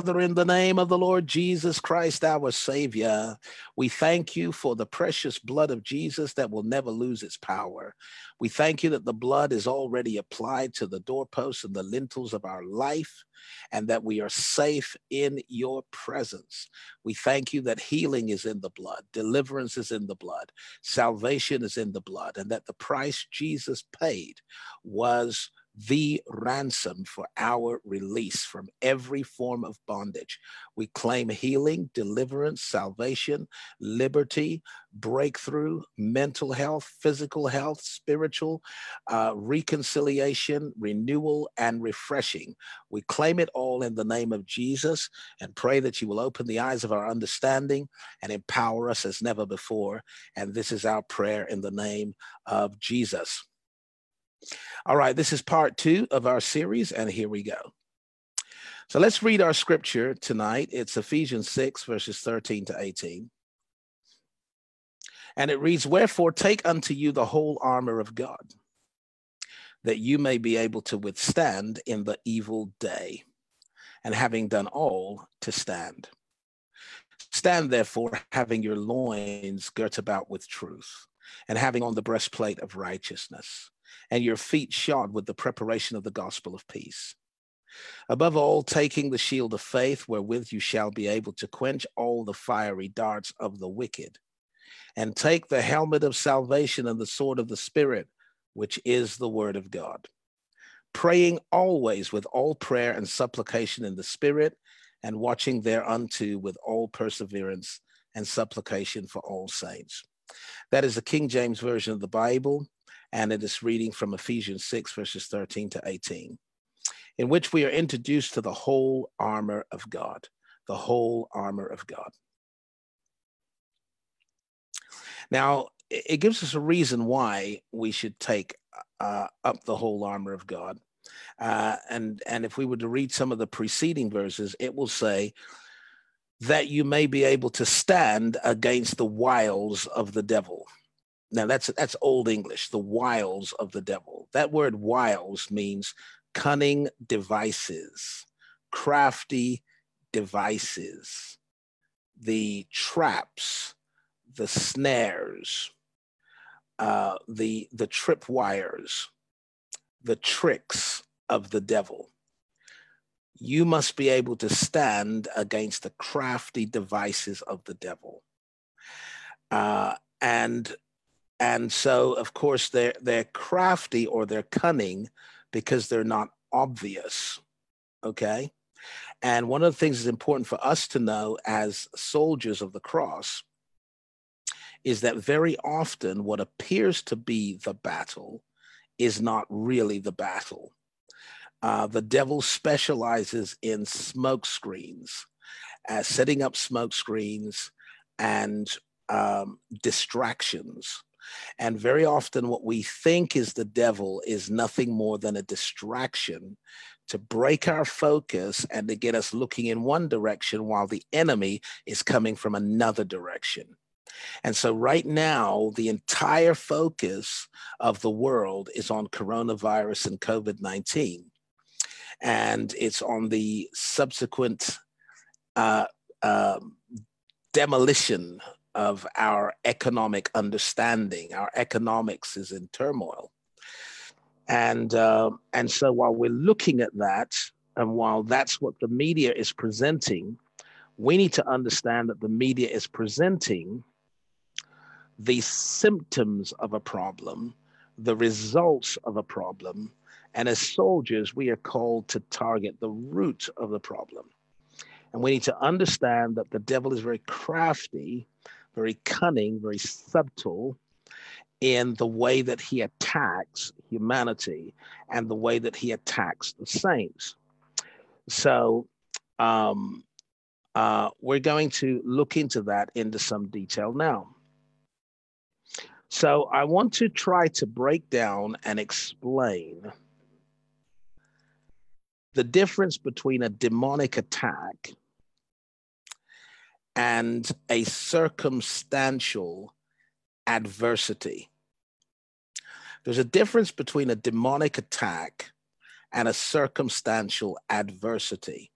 Father, in the name of the Lord Jesus Christ, our Savior, we thank you for the precious blood of Jesus that will never lose its power. We thank you that the blood is already applied to the doorposts and the lintels of our life, and that we are safe in your presence. We thank you that healing is in the blood, deliverance is in the blood, salvation is in the blood, and that the price Jesus paid was the ransom for our release from every form of bondage. We claim healing, deliverance, salvation, liberty, breakthrough, mental health, physical health, spiritual, uh, reconciliation, renewal, and refreshing. We claim it all in the name of Jesus and pray that you will open the eyes of our understanding and empower us as never before. And this is our prayer in the name of Jesus. All right, this is part two of our series, and here we go. So let's read our scripture tonight. It's Ephesians 6, verses 13 to 18. And it reads, Wherefore take unto you the whole armor of God, that you may be able to withstand in the evil day, and having done all, to stand. Stand therefore, having your loins girt about with truth, and having on the breastplate of righteousness, and your feet shod with the preparation of the gospel of peace. Above all, taking the shield of faith, wherewith you shall be able to quench all the fiery darts of the wicked, and take the helmet of salvation and the sword of the Spirit, which is the word of God. Praying always with all prayer and supplication in the Spirit, and watching thereunto with all perseverance and supplication for all saints. That is the King James Version of the Bible, and it is reading from Ephesians 6, verses 13 to 18 in which we are introduced to the whole armor of God, the whole armor of God. Now, it gives us a reason why we should take uh, up the whole armor of God. Uh, and, and if we were to read some of the preceding verses, it will say, that you may be able to stand against the wiles of the devil. Now that's that's old English, the wiles of the devil. That word wiles means cunning devices, crafty devices, the traps, the snares, uh, the the tripwires, the tricks of the devil. You must be able to stand against the crafty devices of the devil. Uh, and and so, of course, they're they're crafty or they're cunning because they're not obvious. Okay. And one of the things that's important for us to know as soldiers of the cross is that very often what appears to be the battle is not really the battle. Uh, the devil specializes in smoke screens, uh, setting up smoke screens and um, distractions and very often, what we think is the devil is nothing more than a distraction to break our focus and to get us looking in one direction while the enemy is coming from another direction. And so, right now, the entire focus of the world is on coronavirus and COVID 19. And it's on the subsequent uh, uh, demolition of our economic understanding. Our economics is in turmoil. And, uh, and so while we're looking at that, and while that's what the media is presenting, we need to understand that the media is presenting the symptoms of a problem, the results of a problem. And as soldiers, we are called to target the root of the problem. And we need to understand that the devil is very crafty very cunning, very subtle in the way that he attacks humanity and the way that he attacks the saints. So, um, uh, we're going to look into that into some detail now. So, I want to try to break down and explain the difference between a demonic attack and a circumstantial adversity. There's a difference between a demonic attack and a circumstantial adversity.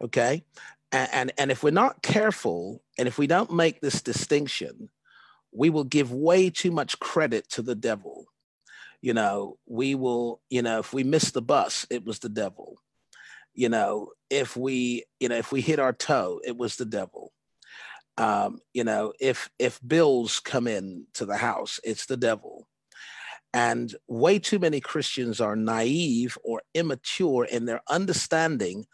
Okay. And, and, and if we're not careful and if we don't make this distinction, we will give way too much credit to the devil. You know, we will, you know, if we miss the bus, it was the devil. You know, if we, you know, if we hit our toe, it was the devil. Um, you know, if if bills come in to the house, it's the devil. And way too many Christians are naive or immature in their understanding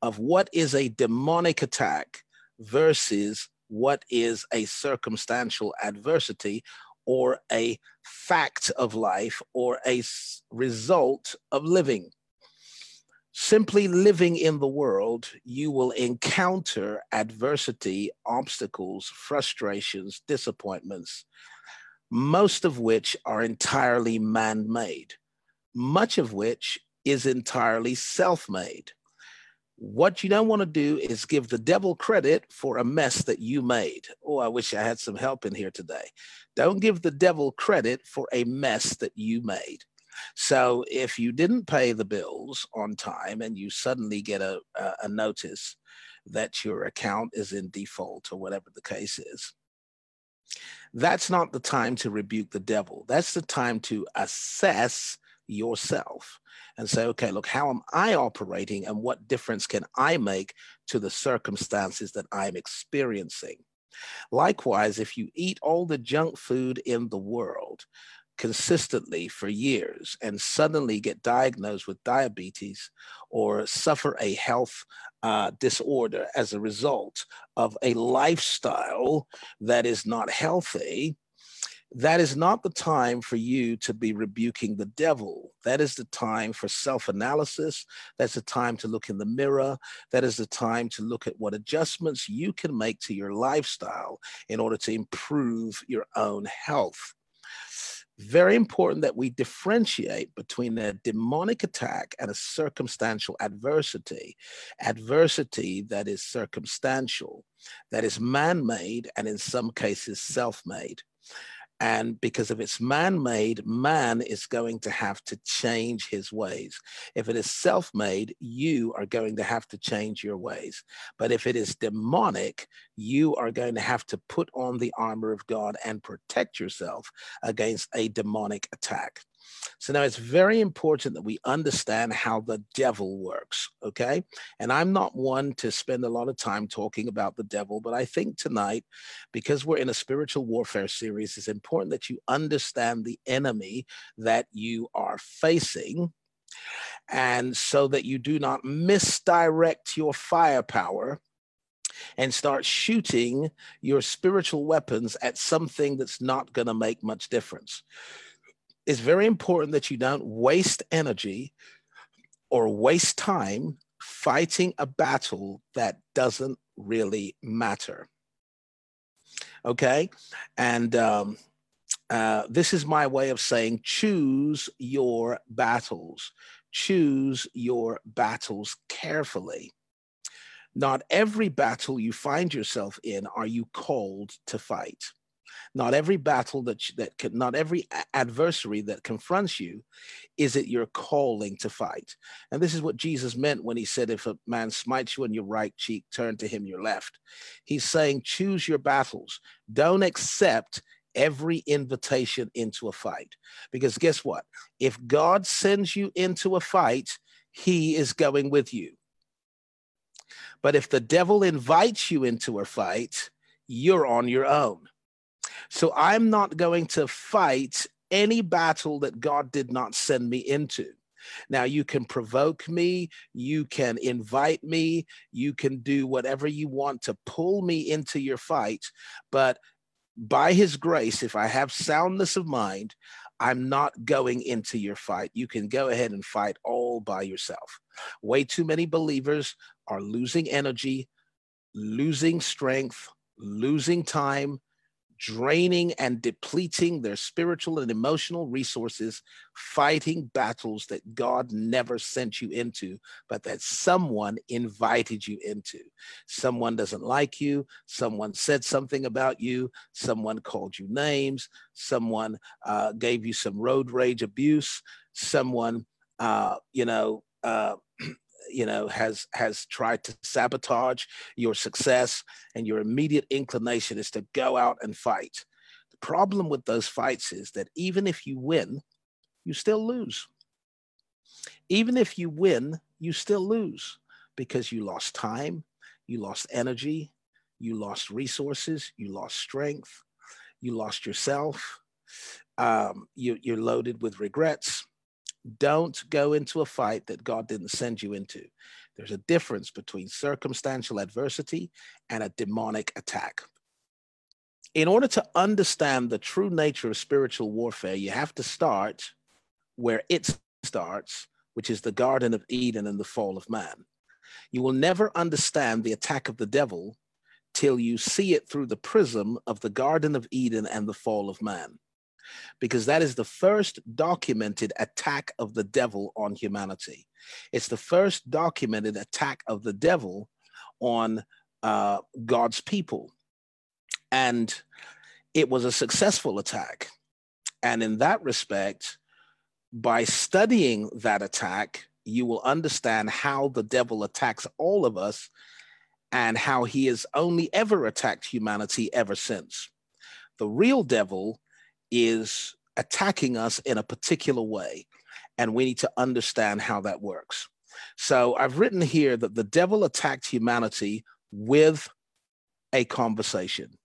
of what is a demonic attack versus what is a circumstantial adversity or a fact of life or a result of living. Simply living in the world, you will encounter adversity, obstacles, frustrations, disappointments, most of which are entirely man made, much of which is entirely self made. What you don't want to do is give the devil credit for a mess that you made. Oh, I wish I had some help in here today. Don't give the devil credit for a mess that you made. So if you didn't pay the bills on time and you suddenly get a, a, notice that your account is in default or whatever the case is, that's not the time to rebuke the devil. That's the time to assess yourself and say, okay, look, how am I operating and what difference can I make to the circumstances that I'm experiencing? Likewise, if you eat all the junk food in the world, consistently for years and suddenly get diagnosed with diabetes or suffer a health uh, disorder as a result of a lifestyle that is not healthy, that is not the time for you to be rebuking the devil. That is the time for self analysis. That's the time to look in the mirror. That is the time to look at what adjustments you can make to your lifestyle in order to improve your own health very important that we differentiate between a demonic attack and a circumstantial adversity. Adversity that is circumstantial, that is man made, and in some cases self made. And because if it's man made, man is going to have to change his ways. If it is self made, you are going to have to change your ways. But if it is demonic, you are going to have to put on the armor of God and protect yourself against a demonic attack. So now it's very important that we understand how the devil works, okay? And I'm not one to spend a lot of time talking about the devil, but I think tonight, because we're in a spiritual warfare series, it's important that you understand the enemy that you are facing. And so that you do not misdirect your firepower and start shooting your spiritual weapons at something that's not going to make much difference it's very important that you don't waste energy or waste time fighting a battle that doesn't really matter. Okay. And um, uh, this is my way of saying choose your battles, choose your battles carefully. Not every battle you find yourself in are you called to fight. Not every battle that that can, not every adversary that confronts you, is it your calling to fight. And this is what Jesus meant when he said, "If a man smites you on your right cheek, turn to him your left." He's saying, choose your battles. Don't accept every invitation into a fight, because guess what? If God sends you into a fight, He is going with you. But if the devil invites you into a fight, you're on your own. So I'm not going to fight any battle that God did not send me into. Now, you can provoke me, you can invite me, you can do whatever you want to pull me into your fight. But by his grace, if I have soundness of mind, I'm not going into your fight. You can go ahead and fight all by yourself. Way too many believers are losing energy, losing strength, losing time, draining and depleting their spiritual and emotional resources, fighting battles that God never sent you into, but that someone invited you into. Someone doesn't like you, someone said something about you, someone called you names, someone uh, gave you some road rage abuse, someone, uh, you know, uh, you know has has tried to sabotage your success and your immediate inclination is to go out and fight. The problem with those fights is that even if you win you still lose. Even if you win you still lose because you lost time you lost energy you lost resources you lost strength you lost yourself um, you, you're loaded with regrets don't go into a fight that God didn't send you into. There's a difference between circumstantial adversity and a demonic attack. In order to understand the true nature of spiritual warfare, you have to start where it starts, which is the Garden of Eden and the fall of man. You will never understand the attack of the devil till you see it through the prism of the Garden of Eden and the fall of man because that is the first documented attack of the devil on humanity. It's the first documented attack of the devil on uh, God's people. And it was a successful attack. And in that respect, by studying that attack, you will understand how the devil attacks all of us and how he has only ever attacked humanity ever since. The real devil is attacking us in a particular way. And we need to understand how that works. So I've written here that the devil attacked humanity with a conversation.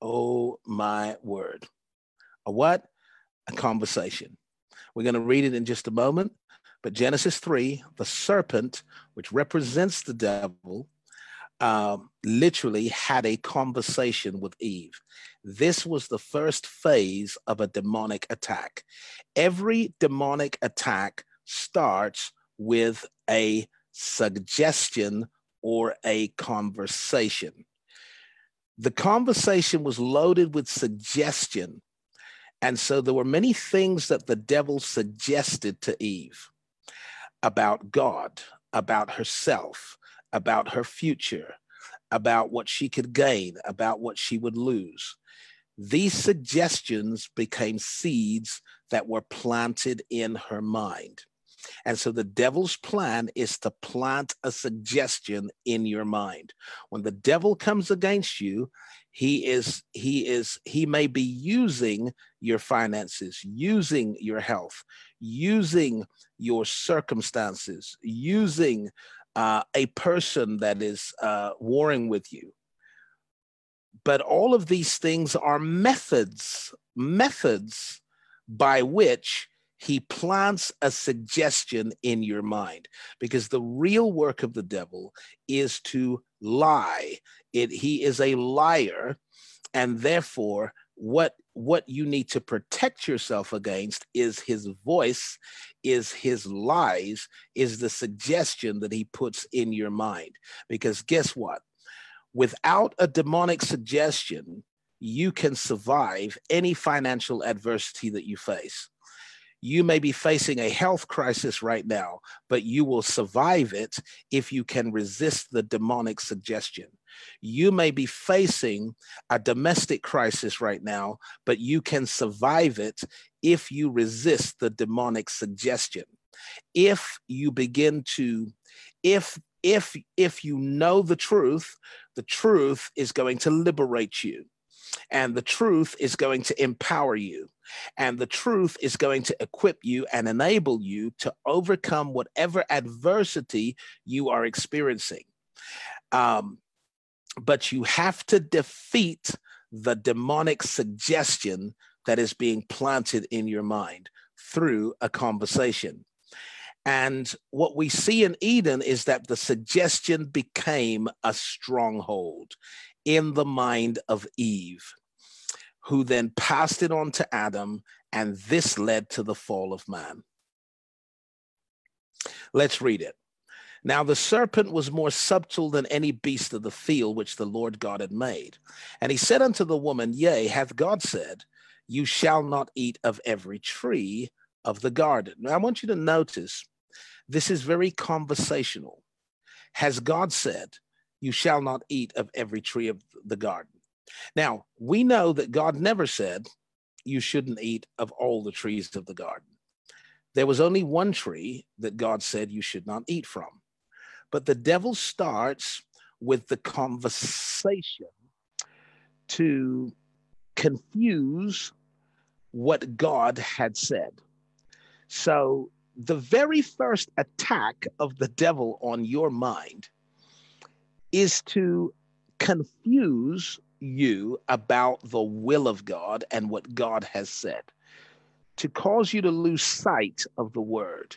Oh my word. A what? A conversation. We're going to read it in just a moment. But Genesis 3, the serpent, which represents the devil, um, literally had a conversation with Eve. This was the first phase of a demonic attack. Every demonic attack starts with a suggestion or a conversation. The conversation was loaded with suggestion. And so there were many things that the devil suggested to Eve about God, about herself, about her future, about what she could gain, about what she would lose. These suggestions became seeds that were planted in her mind. And so the devil's plan is to plant a suggestion in your mind. When the devil comes against you, he is he is he may be using your finances, using your health, using your circumstances, using uh, a person that is uh, warring with you. But all of these things are methods, methods by which he plants a suggestion in your mind. Because the real work of the devil is to lie. It he is a liar and therefore what what you need to protect yourself against is his voice is his lies is the suggestion that he puts in your mind. Because guess what without a demonic suggestion you can survive any financial adversity that you face you may be facing a health crisis right now, but you will survive it if you can resist the demonic suggestion. You may be facing a domestic crisis right now, but you can survive it if you resist the demonic suggestion. If you begin to, if if if you know the truth, the truth is going to liberate you. And the truth is going to empower you. And the truth is going to equip you and enable you to overcome whatever adversity you are experiencing. Um, but you have to defeat the demonic suggestion that is being planted in your mind through a conversation. And what we see in Eden is that the suggestion became a stronghold in the mind of Eve, who then passed it on to Adam, and this led to the fall of man. Let's read it. Now the serpent was more subtle than any beast of the field which the Lord God had made. And he said unto the woman, Yea, hath God said, You shall not eat of every tree of the garden. Now I want you to notice this is very conversational. Has God said, You shall not eat of every tree of the garden? Now, we know that God never said, You shouldn't eat of all the trees of the garden. There was only one tree that God said you should not eat from. But the devil starts with the conversation to confuse what God had said. So, the very first attack of the devil on your mind is to confuse you about the will of God and what God has said, to cause you to lose sight of the word,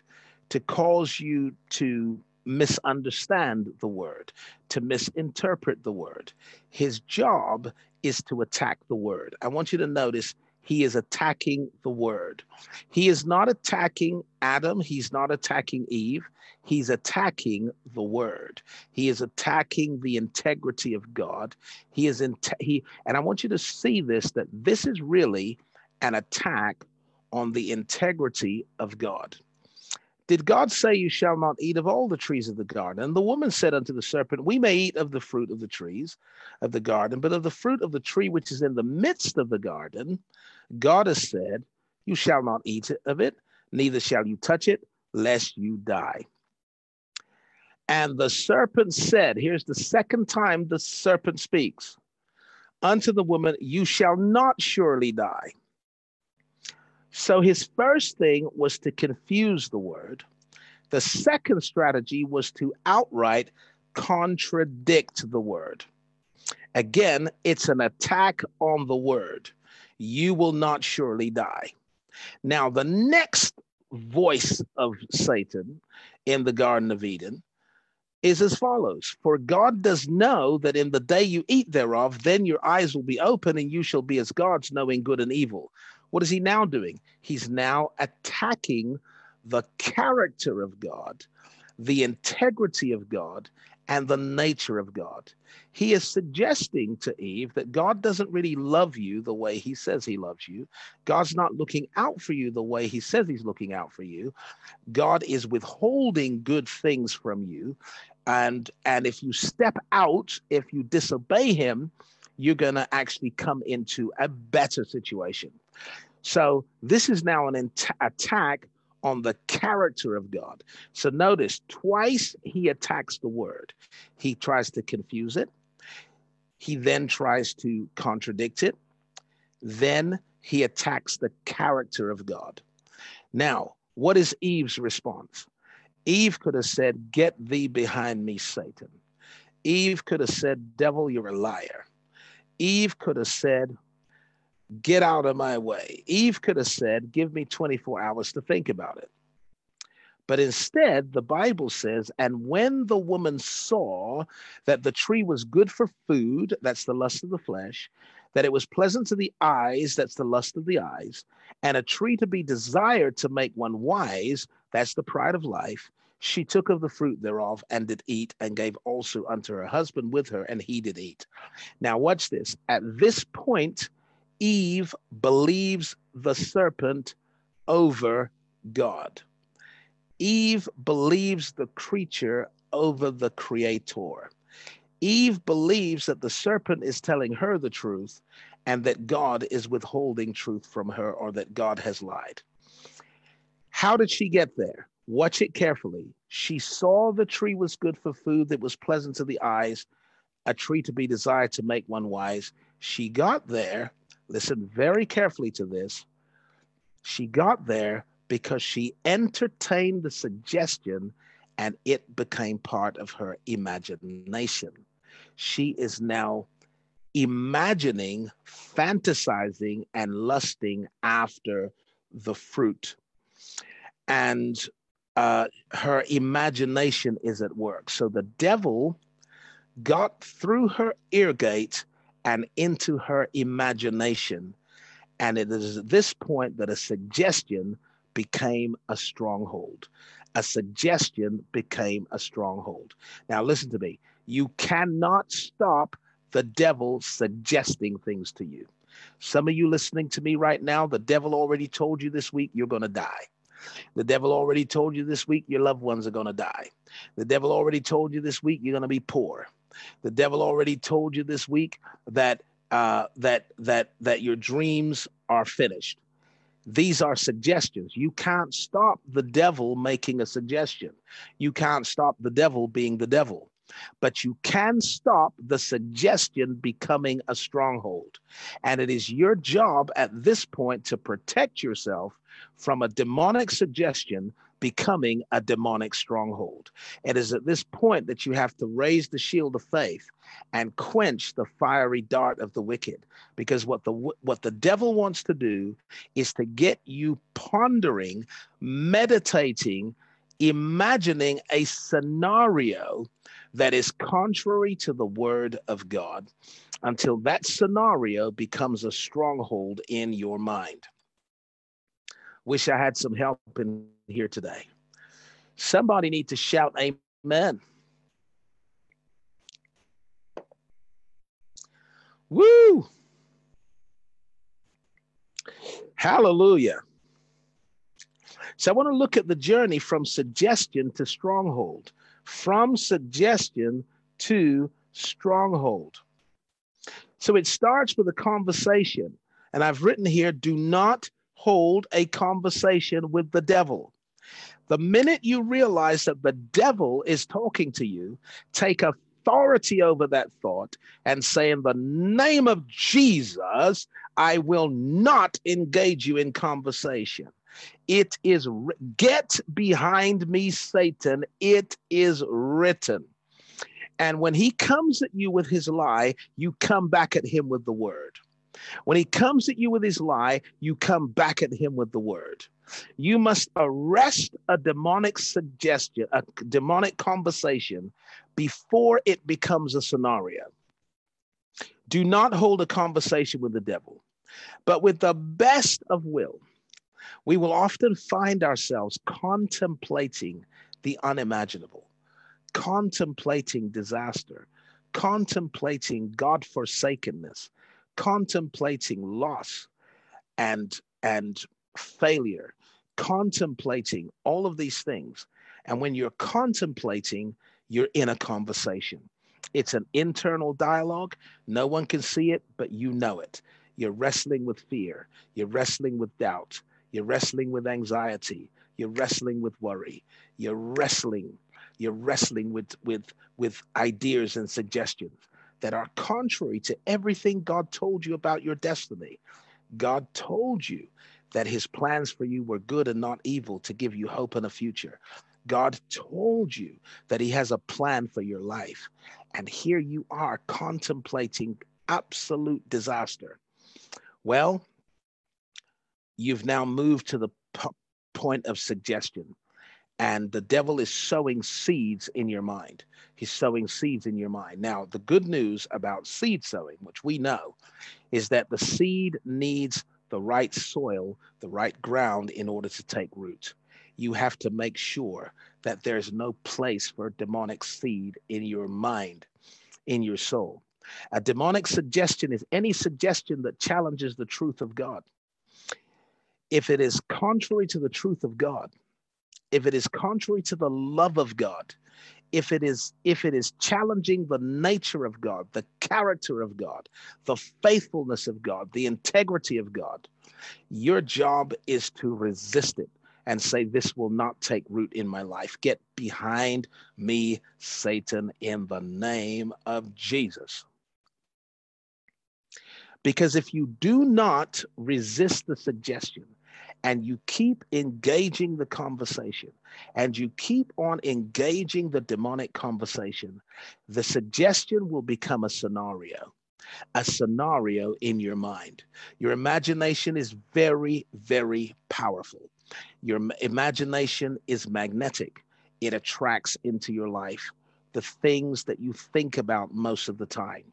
to cause you to misunderstand the word, to misinterpret the word. His job is to attack the word. I want you to notice he is attacking the word. He is not attacking Adam, he's not attacking Eve. He's attacking the word. He is attacking the integrity of God. He is in he and I want you to see this that this is really an attack on the integrity of God. Did God say, You shall not eat of all the trees of the garden? And the woman said unto the serpent, We may eat of the fruit of the trees of the garden, but of the fruit of the tree which is in the midst of the garden, God has said, You shall not eat of it, neither shall you touch it, lest you die. And the serpent said, Here's the second time the serpent speaks unto the woman, You shall not surely die. So his first thing was to confuse the word. The second strategy was to outright contradict the word. Again, it's an attack on the word. You will not surely die. Now, the next voice of Satan in the Garden of Eden is as follows For God does know that in the day you eat thereof, then your eyes will be open and you shall be as gods, knowing good and evil. What is he now doing? He's now attacking the character of God, the integrity of God, and the nature of God. He is suggesting to Eve that God doesn't really love you the way he says he loves you. God's not looking out for you the way he says he's looking out for you. God is withholding good things from you. And, and if you step out, if you disobey him, you're going to actually come into a better situation. So this is now an int- attack on the character of God. So notice twice he attacks the word. He tries to confuse it. He then tries to contradict it. Then he attacks the character of God. Now, what is Eve's response? Eve could have said, Get thee behind me, Satan. Eve could have said, Devil, you're a liar. Eve could have said, Get out of my way. Eve could have said, Give me 24 hours to think about it. But instead, the Bible says, and when the woman saw that the tree was good for food, that's the lust of the flesh, that it was pleasant to the eyes, that's the lust of the eyes, and a tree to be desired to make one wise, that's the pride of life, she took of the fruit thereof and did eat, and gave also unto her husband with her, and he did eat. Now, watch this. At this point, Eve believes the serpent over God. Eve believes the creature over the creator. Eve believes that the serpent is telling her the truth and that God is withholding truth from her or that God has lied. How did she get there? Watch it carefully. She saw the tree was good for food, that was pleasant to the eyes, a tree to be desired to make one wise. She got there listen very carefully to this. She got there because she entertained the suggestion and it became part of her imagination. She is now imagining, fantasizing, and lusting after the fruit. And uh, her imagination is at work. So the devil got through her ear gate and into her imagination. And it is at this point that a suggestion became a stronghold. a suggestion became a stronghold. Now, listen to me. You cannot stop the devil suggesting things to you. Some of you listening to me right now, the devil already told you this week you're going to die. The devil already told you this week your loved ones are going to die. The devil already told you this week you're going to be poor. The devil already told you this week that uh, that that that your dreams are finished. These are suggestions. You can't stop the devil making a suggestion. You can't stop the devil being the devil but you can stop the suggestion becoming a stronghold. And it is your job at this point to protect yourself from a demonic suggestion becoming a demonic stronghold. It is at this point that you have to raise the shield of faith and quench the fiery dart of the wicked because what the what the devil wants to do is to get you pondering, meditating, imagining a scenario that is contrary to the word of God until that scenario becomes a stronghold in your mind. Wish I had some help in here today. Somebody need to shout amen. Woo! Hallelujah. So I want to look at the journey from suggestion to stronghold from suggestion to stronghold. So it starts with a conversation. And I've written here do not hold a conversation with the devil. The minute you realize that the devil is talking to you, take authority over that thought and say, In the name of Jesus, I will not engage you in conversation. It is get behind me, Satan. It is written. And when he comes at you with his lie, you come back at him with the word. When he comes at you with his lie, you come back at him with the word. You must arrest a demonic suggestion, a demonic conversation before it becomes a scenario. Do not hold a conversation with the devil, but with the best of will we will often find ourselves contemplating the unimaginable, contemplating disaster, contemplating God forsakenness, contemplating loss and, and failure, contemplating all of these things. And when you're contemplating, you're in a conversation. It's an internal dialogue. No one can see it, but you know it. You're wrestling with fear. You're wrestling with doubt. You're wrestling with anxiety. You're wrestling with worry. You're wrestling. You're wrestling with with with ideas and suggestions that are contrary to everything God told you about your destiny. God told you that his plans for you were good and not evil to give you hope and a future. God told you that he has a plan for your life. And here you are contemplating absolute disaster. Well, you've now moved to the p- point of suggestion. And the devil is sowing seeds in your mind. He's sowing seeds in your mind. Now, the good news about seed sowing, which we know, is that the seed needs the right soil, the right ground in order to take root. You have to make sure that there's no place for demonic seed in your mind, in your soul. A demonic suggestion is any suggestion that challenges the truth of God if it is contrary to the truth of God, if it is contrary to the love of God, if it is if it is challenging the nature of God, the character of God, the faithfulness of God, the integrity of God, your job is to resist it and say this will not take root in my life. Get behind me, Satan, in the name of Jesus. Because if you do not resist the suggestion, and you keep engaging the conversation and you keep on engaging the demonic conversation, the suggestion will become a scenario, a scenario in your mind. Your imagination is very, very powerful. Your imagination is magnetic, it attracts into your life the things that you think about most of the time.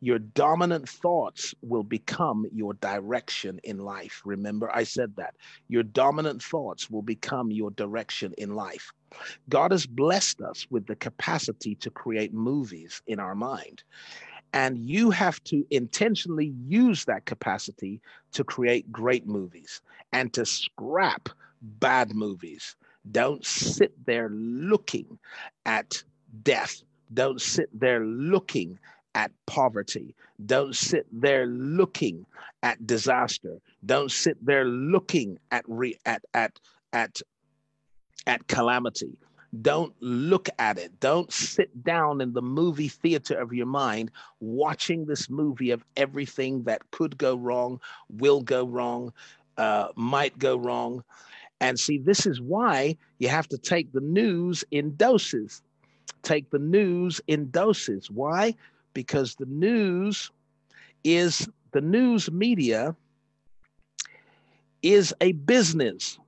Your dominant thoughts will become your direction in life. Remember, I said that. Your dominant thoughts will become your direction in life. God has blessed us with the capacity to create movies in our mind. And you have to intentionally use that capacity to create great movies and to scrap bad movies. Don't sit there looking at death. Don't sit there looking at poverty. Don't sit there looking at disaster. Don't sit there looking at re, at at at at calamity. Don't look at it. Don't sit down in the movie theater of your mind watching this movie of everything that could go wrong, will go wrong, uh, might go wrong. And see, this is why you have to take the news in doses. Take the news in doses. Why? Because the news is the news media is a business.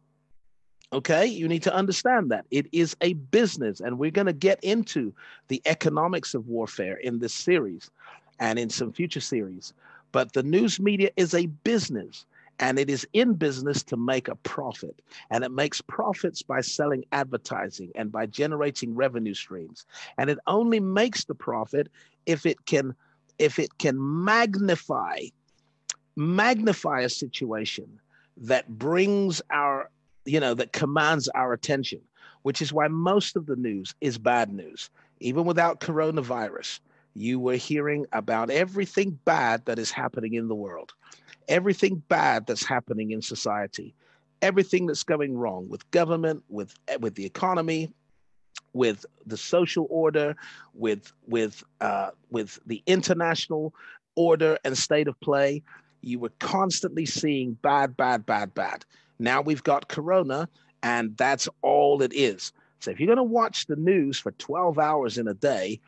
Okay, you need to understand that it is a business, and we're going to get into the economics of warfare in this series and in some future series. But the news media is a business, and it is in business to make a profit. And it makes profits by selling advertising and by generating revenue streams. And it only makes the profit if it can if it can magnify magnify a situation that brings our you know, that commands our attention, which is why most of the news is bad news. Even without coronavirus, you were hearing about everything bad that is happening in the world, everything bad that's happening in society, everything that's going wrong with government, with with the economy, with the social order, with with uh, with the international order and state of play. You were constantly seeing bad, bad, bad, bad. Now we've got Corona, and that's all it is. So if you're going to watch the news for 12 hours in a day,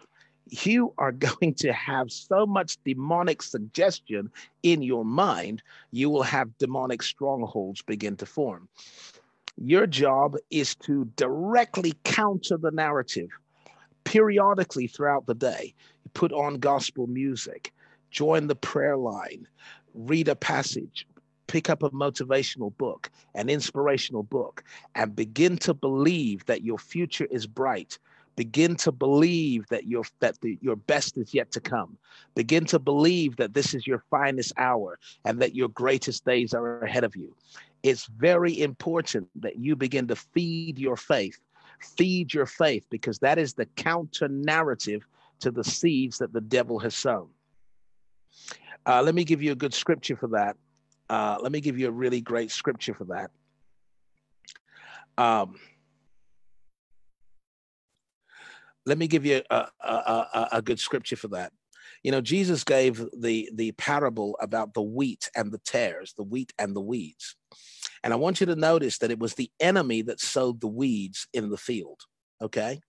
you are going to have so much demonic suggestion in your mind, you will have demonic strongholds begin to form. Your job is to directly counter the narrative periodically throughout the day. You put on gospel music, join the prayer line, read a passage, pick up a motivational book, an inspirational book, and begin to believe that your future is bright. Begin to believe that your that the, your best is yet to come. Begin to believe that this is your finest hour and that your greatest days are ahead of you. It's very important that you begin to feed your faith. Feed your faith because that is the counter narrative to the seeds that the devil has sown. Uh, let me give you a good scripture for that. Uh, let me give you a really great scripture for that. Um, let me give you a, a, a, a, good scripture for that. You know, Jesus gave the the parable about the wheat and the tares, the wheat and the weeds. And I want you to notice that it was the enemy that sowed the weeds in the field. Okay.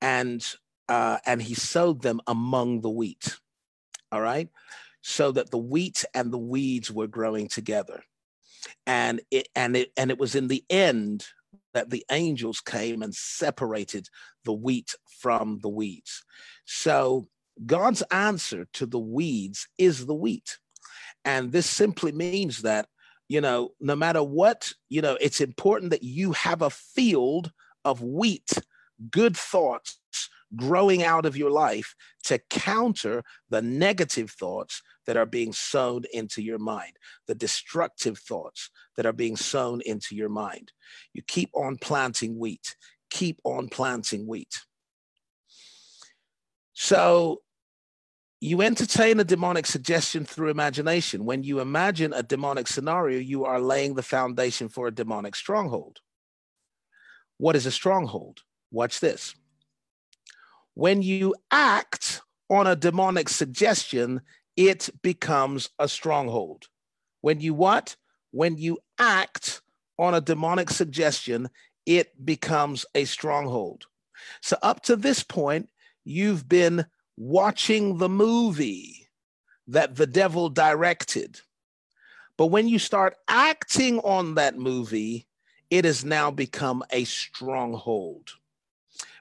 And uh, and he sowed them among the wheat. All right so that the wheat and the weeds were growing together. And it and it and it was in the end that the angels came and separated the wheat from the weeds. So God's answer to the weeds is the wheat. And this simply means that, you know, no matter what, you know, it's important that you have a field of wheat, good thoughts growing out of your life to counter the negative thoughts that are being sown into your mind, the destructive thoughts that are being sown into your mind. You keep on planting wheat, keep on planting wheat. So you entertain a demonic suggestion through imagination. When you imagine a demonic scenario, you are laying the foundation for a demonic stronghold. What is a stronghold? Watch this. When you act on a demonic suggestion, it becomes a stronghold. When you what? When you act on a demonic suggestion, it becomes a stronghold. So, up to this point, you've been watching the movie that the devil directed. But when you start acting on that movie, it has now become a stronghold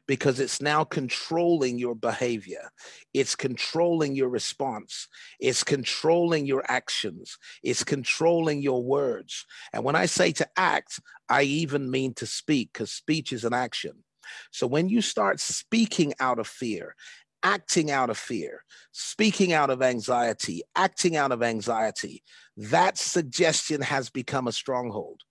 because it's now controlling your behavior. It's controlling your response. It's controlling your actions. It's controlling your words. And when I say to act, I even mean to speak because speech is an action. So when you start speaking out of fear, acting out of fear, speaking out of anxiety, acting out of anxiety, that suggestion has become a stronghold.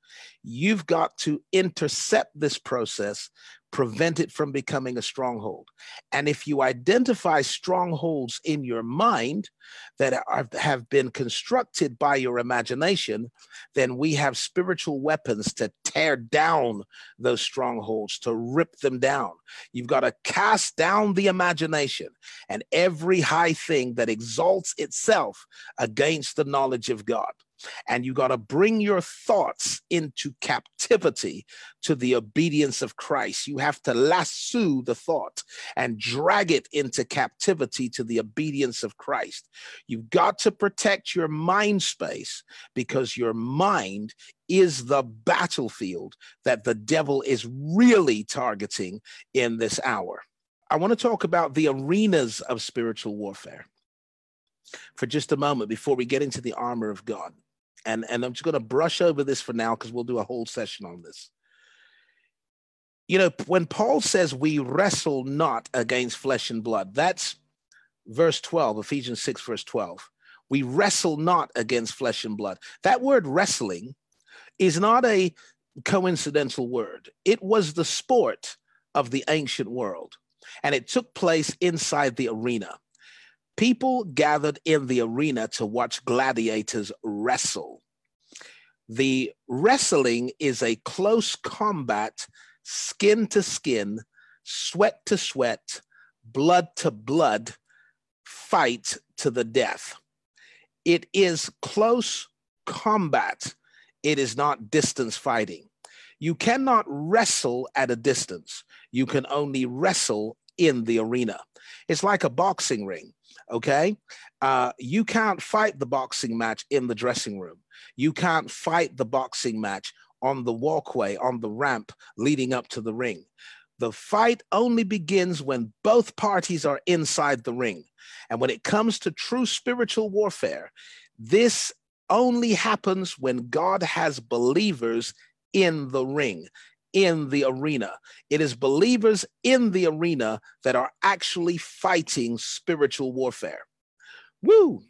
You've got to intercept this process, prevent it from becoming a stronghold. And if you identify strongholds in your mind that are, have been constructed by your imagination, then we have spiritual weapons to tear down those strongholds, to rip them down. You've got to cast down the imagination and every high thing that exalts itself against the knowledge of God. And you got to bring your thoughts into captivity to the obedience of Christ. You have to lasso the thought and drag it into captivity to the obedience of Christ. You've got to protect your mind space because your mind is the battlefield that the devil is really targeting in this hour. I want to talk about the arenas of spiritual warfare for just a moment before we get into the armor of God and and I'm just going to brush over this for now because we'll do a whole session on this. You know, when Paul says we wrestle not against flesh and blood, that's verse 12, Ephesians 6, verse 12. We wrestle not against flesh and blood. That word wrestling is not a coincidental word, it was the sport of the ancient world, and it took place inside the arena. People gathered in the arena to watch gladiators wrestle. The wrestling is a close combat, skin to skin, sweat to sweat, blood to blood fight to the death. It is close combat, it is not distance fighting. You cannot wrestle at a distance, you can only wrestle in the arena. It's like a boxing ring okay? Uh, you can't fight the boxing match in the dressing room. You can't fight the boxing match on the walkway on the ramp leading up to the ring. The fight only begins when both parties are inside the ring. And when it comes to true spiritual warfare this only happens when god has believers in the ring in the arena. It is believers in the arena that are actually fighting spiritual warfare. Woo!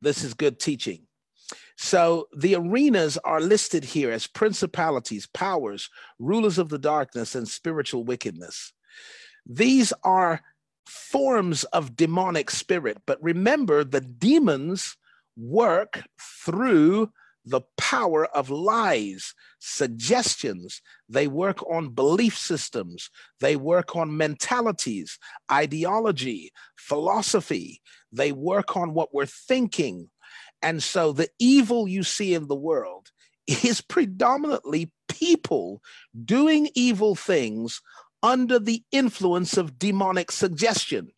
This is good teaching. So the arenas are listed here as principalities, powers, rulers of the darkness, and spiritual wickedness. These are forms of demonic spirit. But remember, the demons work through the power of lies, suggestions. They work on belief systems. They work on mentalities, ideology, philosophy. They work on what we're thinking. And so the evil you see in the world is predominantly people doing evil things under the influence of demonic suggestion.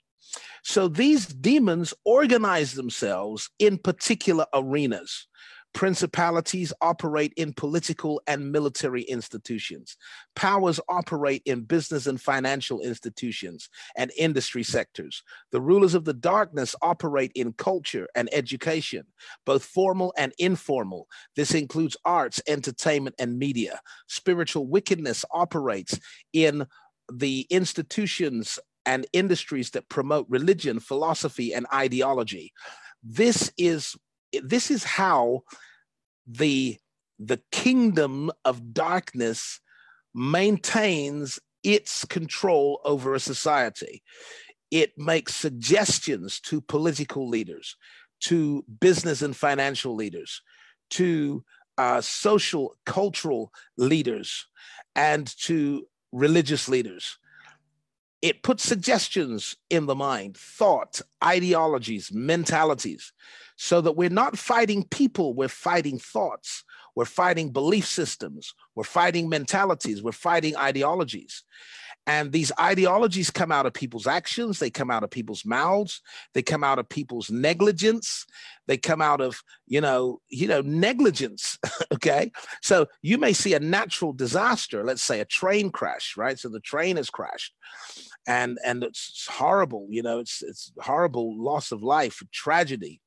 So these demons organize themselves in particular arenas. Principalities operate in political and military institutions. Powers operate in business and financial institutions and industry sectors. The rulers of the darkness operate in culture and education, both formal and informal. This includes arts, entertainment, and media. Spiritual wickedness operates in the institutions and industries that promote religion, philosophy, and ideology. This is this is how the the kingdom of darkness maintains its control over a society. It makes suggestions to political leaders to business and financial leaders to uh, social cultural leaders and to religious leaders it puts suggestions in the mind, thought, ideologies, mentalities, so that we're not fighting people, we're fighting thoughts, we're fighting belief systems, we're fighting mentalities, we're fighting ideologies. And these ideologies come out of people's actions, they come out of people's mouths, they come out of people's negligence, they come out of, you know, you know, negligence. okay. So you may see a natural disaster, let's say a train crash, right? So the train has crashed and and it's horrible, you know, it's it's horrible loss of life, tragedy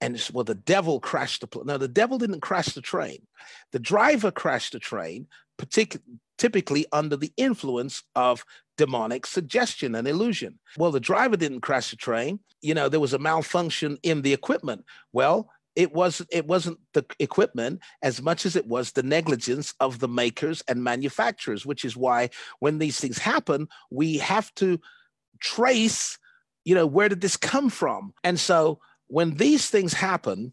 and it's, well, the devil crashed the plane. No, the devil didn't crash the train. The driver crashed the train, partic- typically under the influence of demonic suggestion and illusion. Well, the driver didn't crash the train. You know, there was a malfunction in the equipment. Well, it was it wasn't the equipment as much as it was the negligence of the makers and manufacturers, which is why when these things happen, we have to trace, you know, where did this come from? And so when these things happen,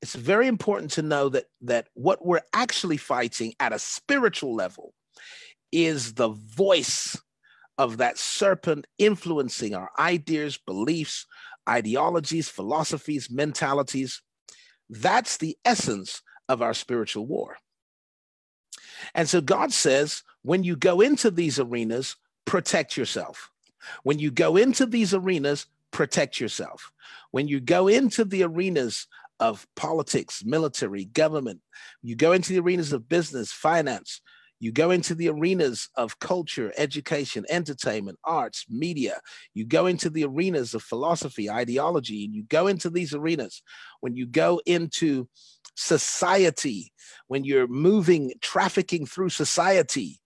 it's very important to know that that what we're actually fighting at a spiritual level is the voice of that serpent influencing our ideas, beliefs, ideologies, philosophies, mentalities. That's the essence of our spiritual war. And so God says, when you go into these arenas, protect yourself. When you go into these arenas, protect yourself. When you go into the arenas of politics, military, government, you go into the arenas of business, finance, you go into the arenas of culture, education, entertainment, arts, media. You go into the arenas of philosophy, ideology, and you go into these arenas. When you go into society, when you're moving, trafficking through society,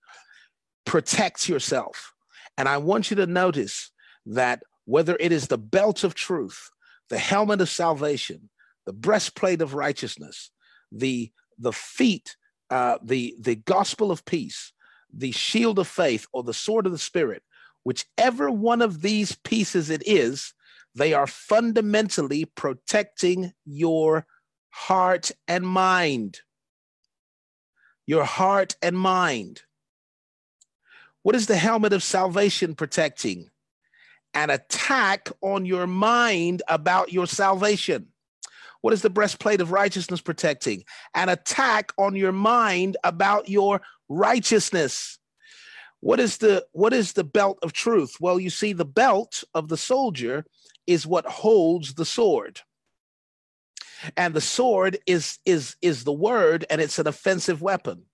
protect yourself. And I want you to notice that whether it is the belt of truth, the helmet of salvation, the breastplate of righteousness, the the feet, uh, the the gospel of peace, the shield of faith, or the sword of the spirit, whichever one of these pieces it is, they are fundamentally protecting your heart and mind. Your heart and mind. What is the helmet of salvation protecting? An attack on your mind about your salvation. What is the breastplate of righteousness protecting? An attack on your mind about your righteousness. What is the what is the belt of truth? Well, you see the belt of the soldier is what holds the sword. And the sword is is is the word and it's an offensive weapon.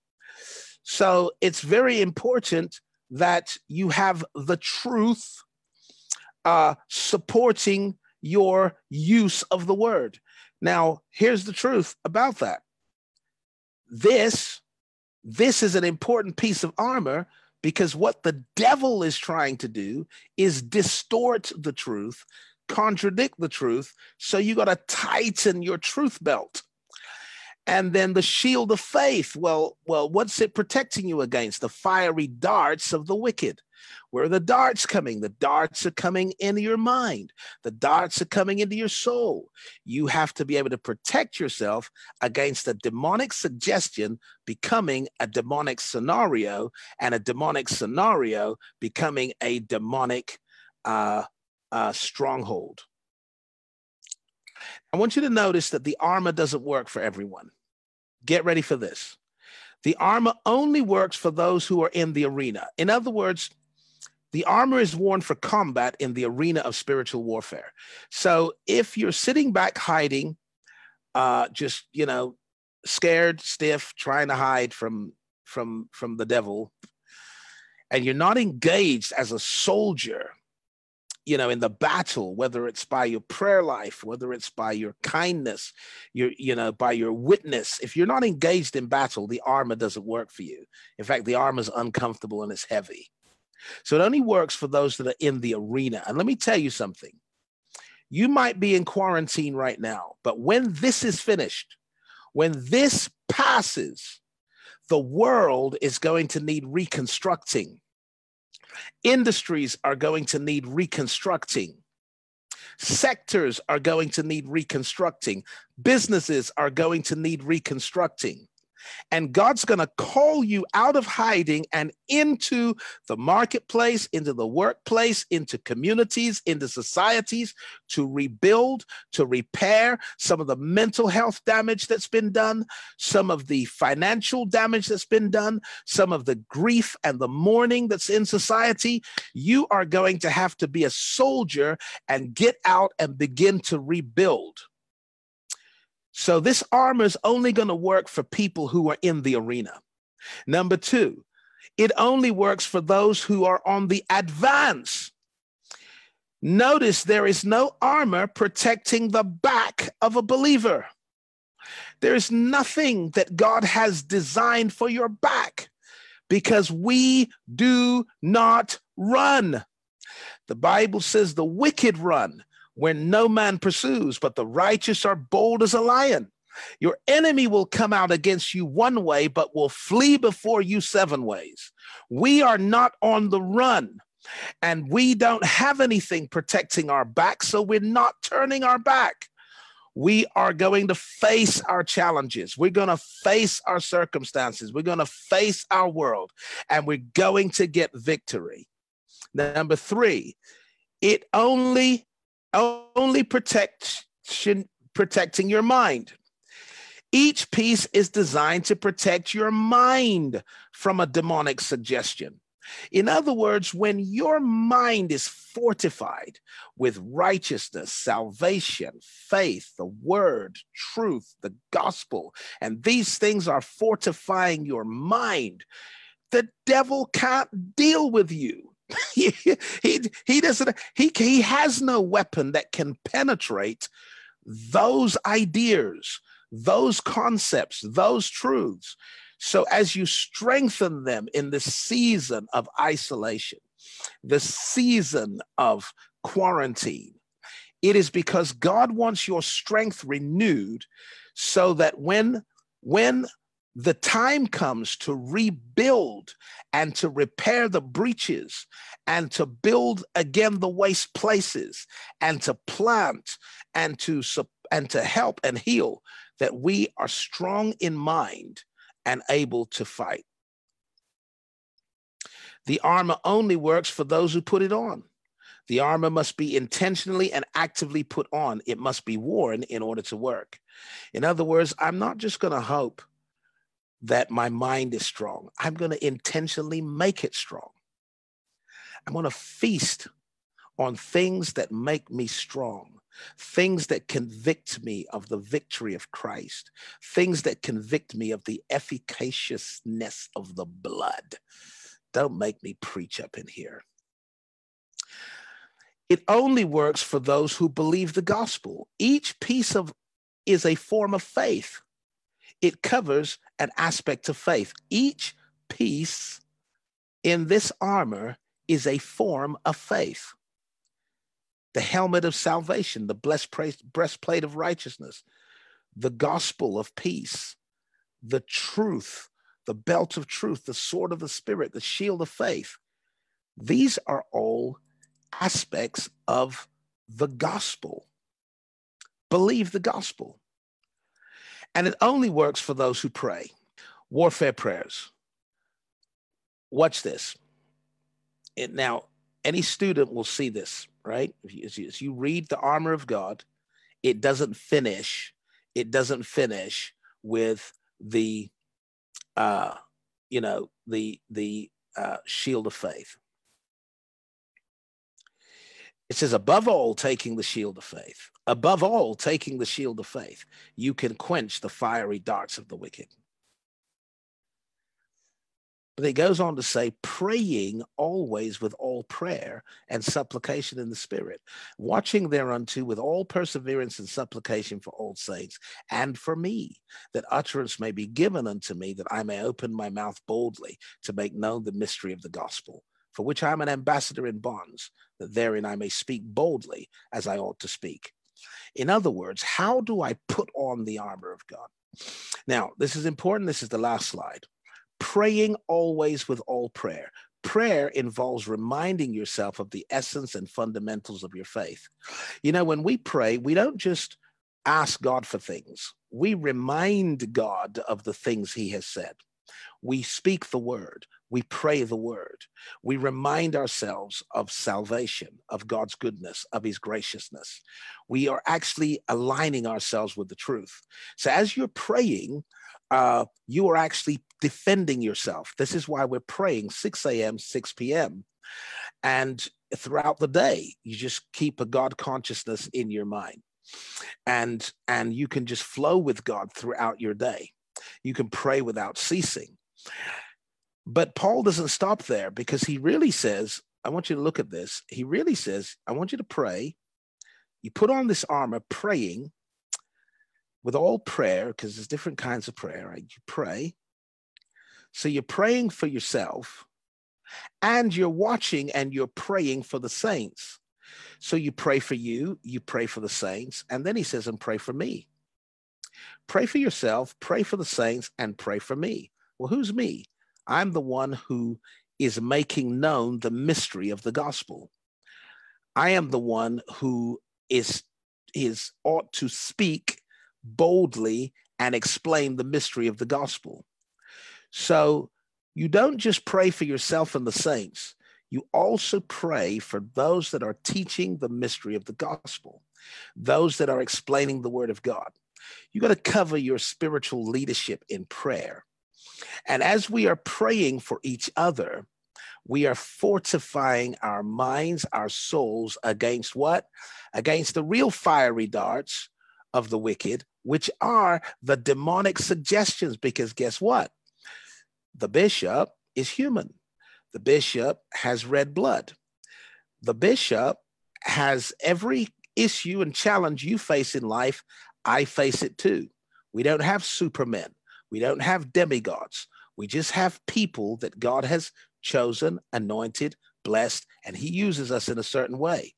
So it's very important that you have the truth uh, supporting your use of the word. Now, here's the truth about that. This, this is an important piece of armor because what the devil is trying to do is distort the truth, contradict the truth. So you got to tighten your truth belt. And then the shield of faith. Well, well, what's it protecting you against? The fiery darts of the wicked. Where are the darts coming? The darts are coming into your mind. The darts are coming into your soul. You have to be able to protect yourself against a demonic suggestion becoming a demonic scenario and a demonic scenario becoming a demonic uh, uh, stronghold. I want you to notice that the armor doesn't work for everyone. Get ready for this. The armor only works for those who are in the arena. In other words, the armor is worn for combat in the arena of spiritual warfare. So if you're sitting back hiding, uh, just you know, scared, stiff, trying to hide from from from the devil, and you're not engaged as a soldier, you know, in the battle, whether it's by your prayer life, whether it's by your kindness, your, you know, by your witness, if you're not engaged in battle, the armor doesn't work for you. In fact, the armor is uncomfortable and it's heavy. So it only works for those that are in the arena. And let me tell you something. You might be in quarantine right now, but when this is finished, when this passes, the world is going to need reconstructing. Industries are going to need reconstructing. Sectors are going to need reconstructing. Businesses are going to need reconstructing. And God's going to call you out of hiding and into the marketplace, into the workplace, into communities, into societies to rebuild, to repair some of the mental health damage that's been done, some of the financial damage that's been done, some of the grief and the mourning that's in society. You are going to have to be a soldier and get out and begin to rebuild. So this armor is only going to work for people who are in the arena. Number two, it only works for those who are on the advance. Notice there is no armor protecting the back of a believer. There is nothing that God has designed for your back because we do not run. The Bible says the wicked run where no man pursues, but the righteous are bold as a lion. Your enemy will come out against you one way, but will flee before you seven ways. We are not on the run, and we don't have anything protecting our back, so we're not turning our back. We are going to face our challenges. We're going to face our circumstances. We're going to face our world, and we're going to get victory. Number three, it only only protection protecting your mind. Each piece is designed to protect your mind from a demonic suggestion. In other words, when your mind is fortified with righteousness, salvation, faith, the word, truth, the gospel, and these things are fortifying your mind, the devil can't deal with you he, he, doesn't he, he has no weapon that can penetrate those ideas those concepts those truths. So as you strengthen them in the season of isolation the season of quarantine it is because god wants your strength renewed so that when when the time comes to rebuild and to repair the breaches and to build again the waste places and to plant and to and to help and heal that we are strong in mind and able to fight. The armor only works for those who put it on. The armor must be intentionally and actively put on. It must be worn in order to work. In other words i'm not just going to hope that my mind is strong. I'm going to intentionally make it strong. I'm going to feast on things that make me strong, things that convict me of the victory of Christ, things that convict me of the efficaciousness of the blood. Don't make me preach up in here. It only works for those who believe the gospel. Each piece of is a form of faith it covers an aspect of faith. Each piece in this armor is a form of faith. The helmet of salvation, the blessed breastplate of righteousness, the gospel of peace, the truth, the belt of truth, the sword of the spirit, the shield of faith. These are all aspects of the gospel. Believe the gospel. And it only works for those who pray. Warfare prayers. Watch this. It, now, any student will see this, right? If you, as, you, read the armor of God, it doesn't finish. It doesn't finish with the, uh, you know, the the uh, shield of faith. It says, above all, taking the shield of faith. Above all, taking the shield of faith, you can quench the fiery darts of the wicked. But it goes on to say, praying always with all prayer and supplication in the Spirit, watching thereunto with all perseverance and supplication for all saints, and for me, that utterance may be given unto me, that I may open my mouth boldly to make known the mystery of the gospel, for which I am an ambassador in bonds, that therein I may speak boldly as I ought to speak. In other words, how do I put on the armor of God? Now, this is important. This is the last slide. Praying always with all prayer. Prayer involves reminding yourself of the essence and fundamentals of your faith. You know, when we pray, we don't just ask God for things. We remind God of the things he has said. We speak the word. We pray the word. We remind ourselves of salvation, of God's goodness, of his graciousness. We are actually aligning ourselves with the truth. So as you're praying, uh, you are actually defending yourself. This is why we're praying 6 a.m., 6 p.m. And throughout the day, you just keep a God consciousness in your mind. And and you can just flow with God throughout your day. You can pray without ceasing. But Paul doesn't stop there because he really says, I want you to look at this. He really says, I want you to pray. You put on this armor praying with all prayer, because there's different kinds of prayer, right? You pray. So you're praying for yourself and you're watching and you're praying for the saints. So you pray for you, you pray for the saints, and then he says, and pray for me. Pray for yourself, pray for the saints, and pray for me. Well, who's me? I'm the one who is making known the mystery of the gospel. I am the one who is is ought to speak boldly and explain the mystery of the gospel. So you don't just pray for yourself and the saints, you also pray for those that are teaching the mystery of the gospel, those that are explaining the word of God. You got to cover your spiritual leadership in prayer. And as we are praying for each other, we are fortifying our minds, our souls against what? Against the real fiery darts of the wicked, which are the demonic suggestions. Because guess what? The bishop is human. The bishop has red blood. The bishop has every issue and challenge you face in life. I face it too. We don't have supermen. We don't have demigods. We just have people that God has chosen, anointed, blessed, and He uses us in a certain way.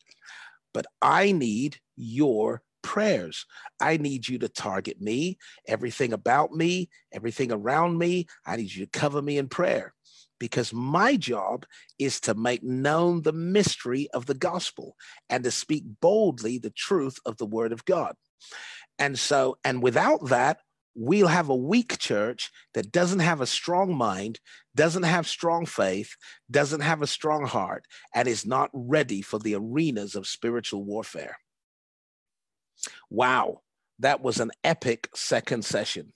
But I need your prayers. I need you to target me, everything about me, everything around me. I need you to cover me in prayer because my job is to make known the mystery of the gospel and to speak boldly the truth of the word of God. And so, and without that, we'll have a weak church that doesn't have a strong mind, doesn't have strong faith, doesn't have a strong heart, and is not ready for the arenas of spiritual warfare. Wow, that was an epic second session.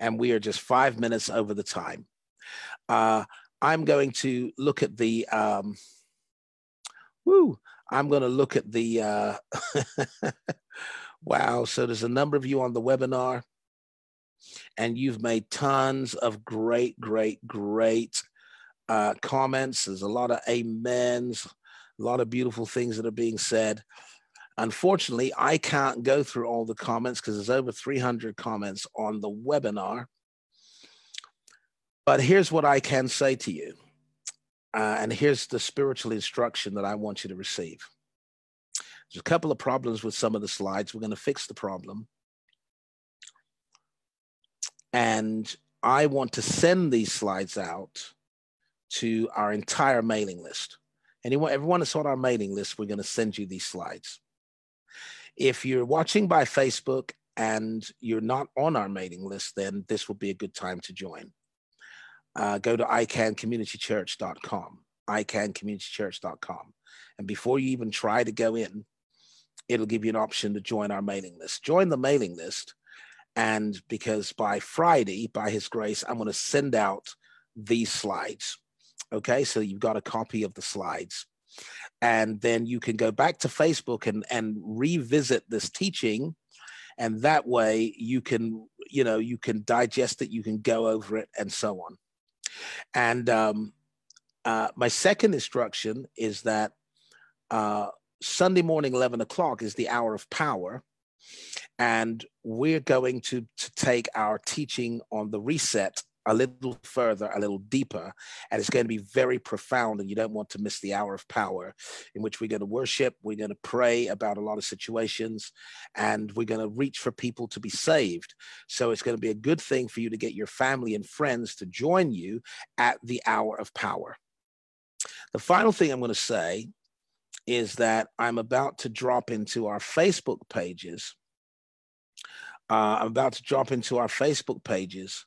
And we are just five minutes over the time. Uh, I'm going to look at the, um, woo, I'm going to look at the, uh, wow. So there's a number of you on the webinar and you've made tons of great, great, great uh, comments. There's a lot of amens, a lot of beautiful things that are being said. Unfortunately, I can't go through all the comments because there's over 300 comments on the webinar. But here's what I can say to you. Uh, and here's the spiritual instruction that I want you to receive. There's a couple of problems with some of the slides. We're going to fix the problem. And I want to send these slides out to our entire mailing list. Anyone, everyone that's on our mailing list, we're going to send you these slides. If you're watching by Facebook and you're not on our mailing list, then this will be a good time to join uh, go to icancommunitychurch.com, icancommunitychurch.com. And before you even try to go in, it'll give you an option to join our mailing list. Join the mailing list. And because by Friday, by His grace, I'm going to send out these slides. Okay, so you've got a copy of the slides. And then you can go back to Facebook and, and revisit this teaching. And that way you can, you know, you can digest it, you can go over it, and so on. And um, uh, my second instruction is that uh, Sunday morning, 11 o'clock, is the hour of power. And we're going to, to take our teaching on the reset a little further, a little deeper, and it's going to be very profound. And you don't want to miss the hour of power in which we're going to worship, we're going to pray about a lot of situations, and we're going to reach for people to be saved. So it's going to be a good thing for you to get your family and friends to join you at the hour of power. The final thing I'm going to say is that I'm about to drop into our Facebook pages uh, I'm about to drop into our Facebook pages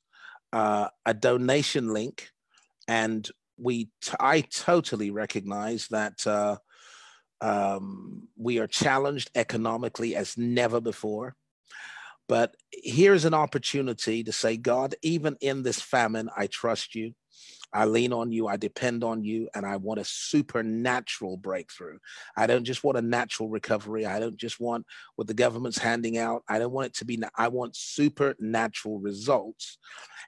uh, a donation link, and we t- I totally recognize that uh, um, we are challenged economically as never before. But here's an opportunity to say, God, even in this famine, I trust you. I lean on you, I depend on you, and I want a supernatural breakthrough. I don't just want a natural recovery. I don't just want what the government's handing out. I don't want it to be, I want supernatural results.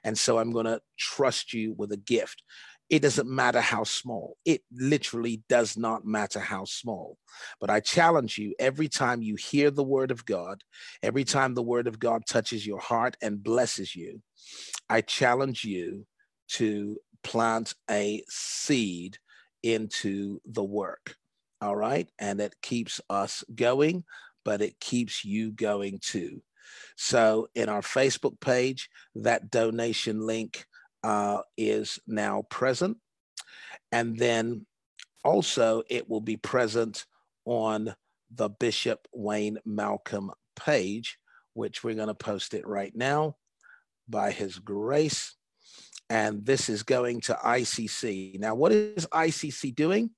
And so I'm going to trust you with a gift. It doesn't matter how small. It literally does not matter how small. But I challenge you every time you hear the word of God, every time the word of God touches your heart and blesses you, I challenge you to plant a seed into the work. All right. And it keeps us going, but it keeps you going too. So in our Facebook page, that donation link uh, is now present. And then also it will be present on the Bishop Wayne Malcolm page, which we're going to post it right now by his grace and this is going to ICC. Now, what is ICC doing?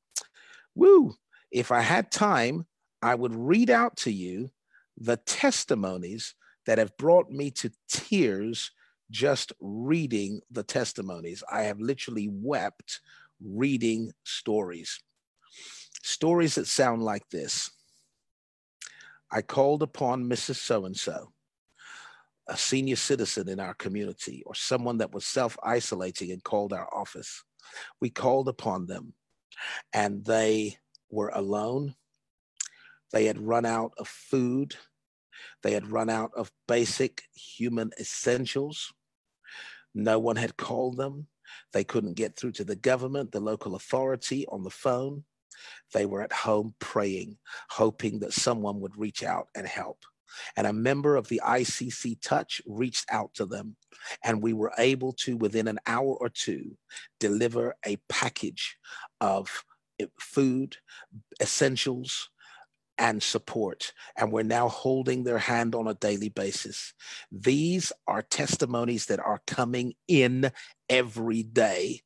Woo! If I had time, I would read out to you the testimonies that have brought me to tears just reading the testimonies. I have literally wept reading stories. Stories that sound like this I called upon Mrs. So and so a senior citizen in our community or someone that was self isolating and called our office. We called upon them and they were alone. They had run out of food. They had run out of basic human essentials. No one had called them. They couldn't get through to the government, the local authority on the phone. They were at home praying, hoping that someone would reach out and help and a member of the ICC Touch reached out to them, and we were able to, within an hour or two, deliver a package of eh, food, essentials, and support. And we're now holding their hand on a daily basis. These are testimonies that are coming in every day.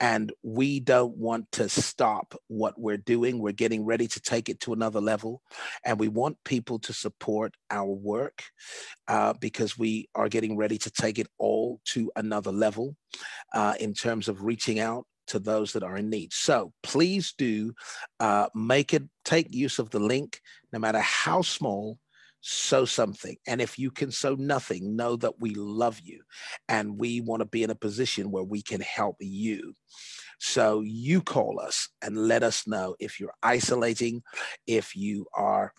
And we don't want to stop what we're doing. We're getting ready to take it to another level. And we want people to support our work uh, because we are getting ready to take it all to another level uh, in terms of reaching out to those that are in need. So please do uh, make it, take use of the link, no matter how small, sow something. And if you can sow nothing, know that we love you and we want to be in a position where we can help you. So you call us and let us know if you're isolating, if you are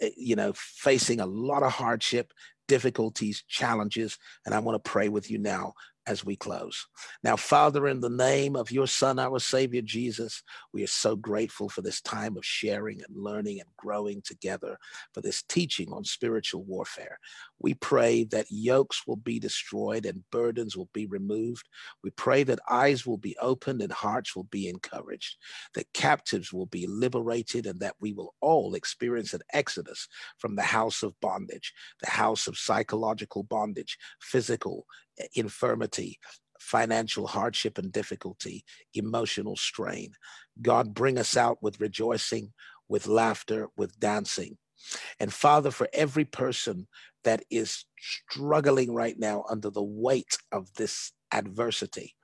eh, you know facing a lot of hardship difficulties challenges and i want to pray with you now as we close. Now, Father, in the name of your Son, our Savior Jesus, we are so grateful for this time of sharing and learning and growing together, for this teaching on spiritual warfare. We pray that yokes will be destroyed and burdens will be removed. We pray that eyes will be opened and hearts will be encouraged, that captives will be liberated, and that we will all experience an exodus from the house of bondage, the house of psychological bondage, physical, eh, infirmity, financial hardship and difficulty, emotional strain. God, bring us out with rejoicing, with laughter, with dancing. And Father, for every person that is struggling right now under the weight of this adversity,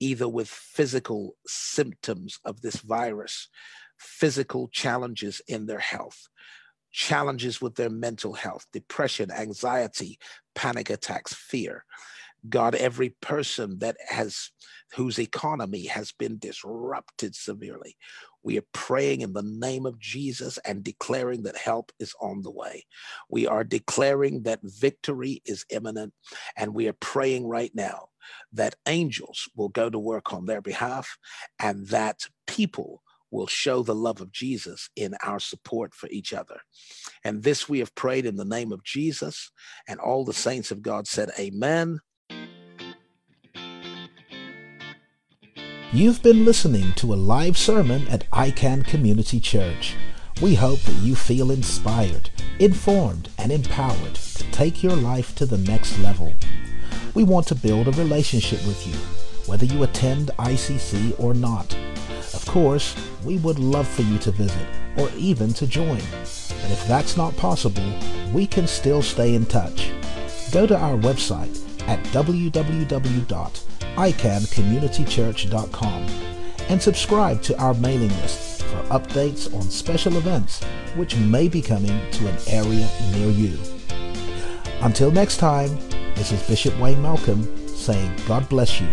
either with physical symptoms of this virus, physical challenges in their health, challenges with their mental health, depression, anxiety, panic attacks, fear. God, every person that has whose economy has been disrupted severely. We are praying in the name of Jesus and declaring that help is on the way. We are declaring that victory is imminent, and we are praying right now that angels will go to work on their behalf and that people will show the love of Jesus in our support for each other. And this we have prayed in the name of Jesus, and all the saints of God said, Amen You've been listening to a live sermon at iCan Community Church. We hope that you feel inspired, informed, and empowered to take your life to the next level. We want to build a relationship with you, whether you attend ICC or not. Of course, we would love for you to visit or even to join. But if that's not possible, we can still stay in touch. Go to our website at www.icancommunitychurch.com and subscribe to our mailing list for updates on special events which may be coming to an area near you. Until next time, this is Bishop Wayne Malcolm saying God bless you.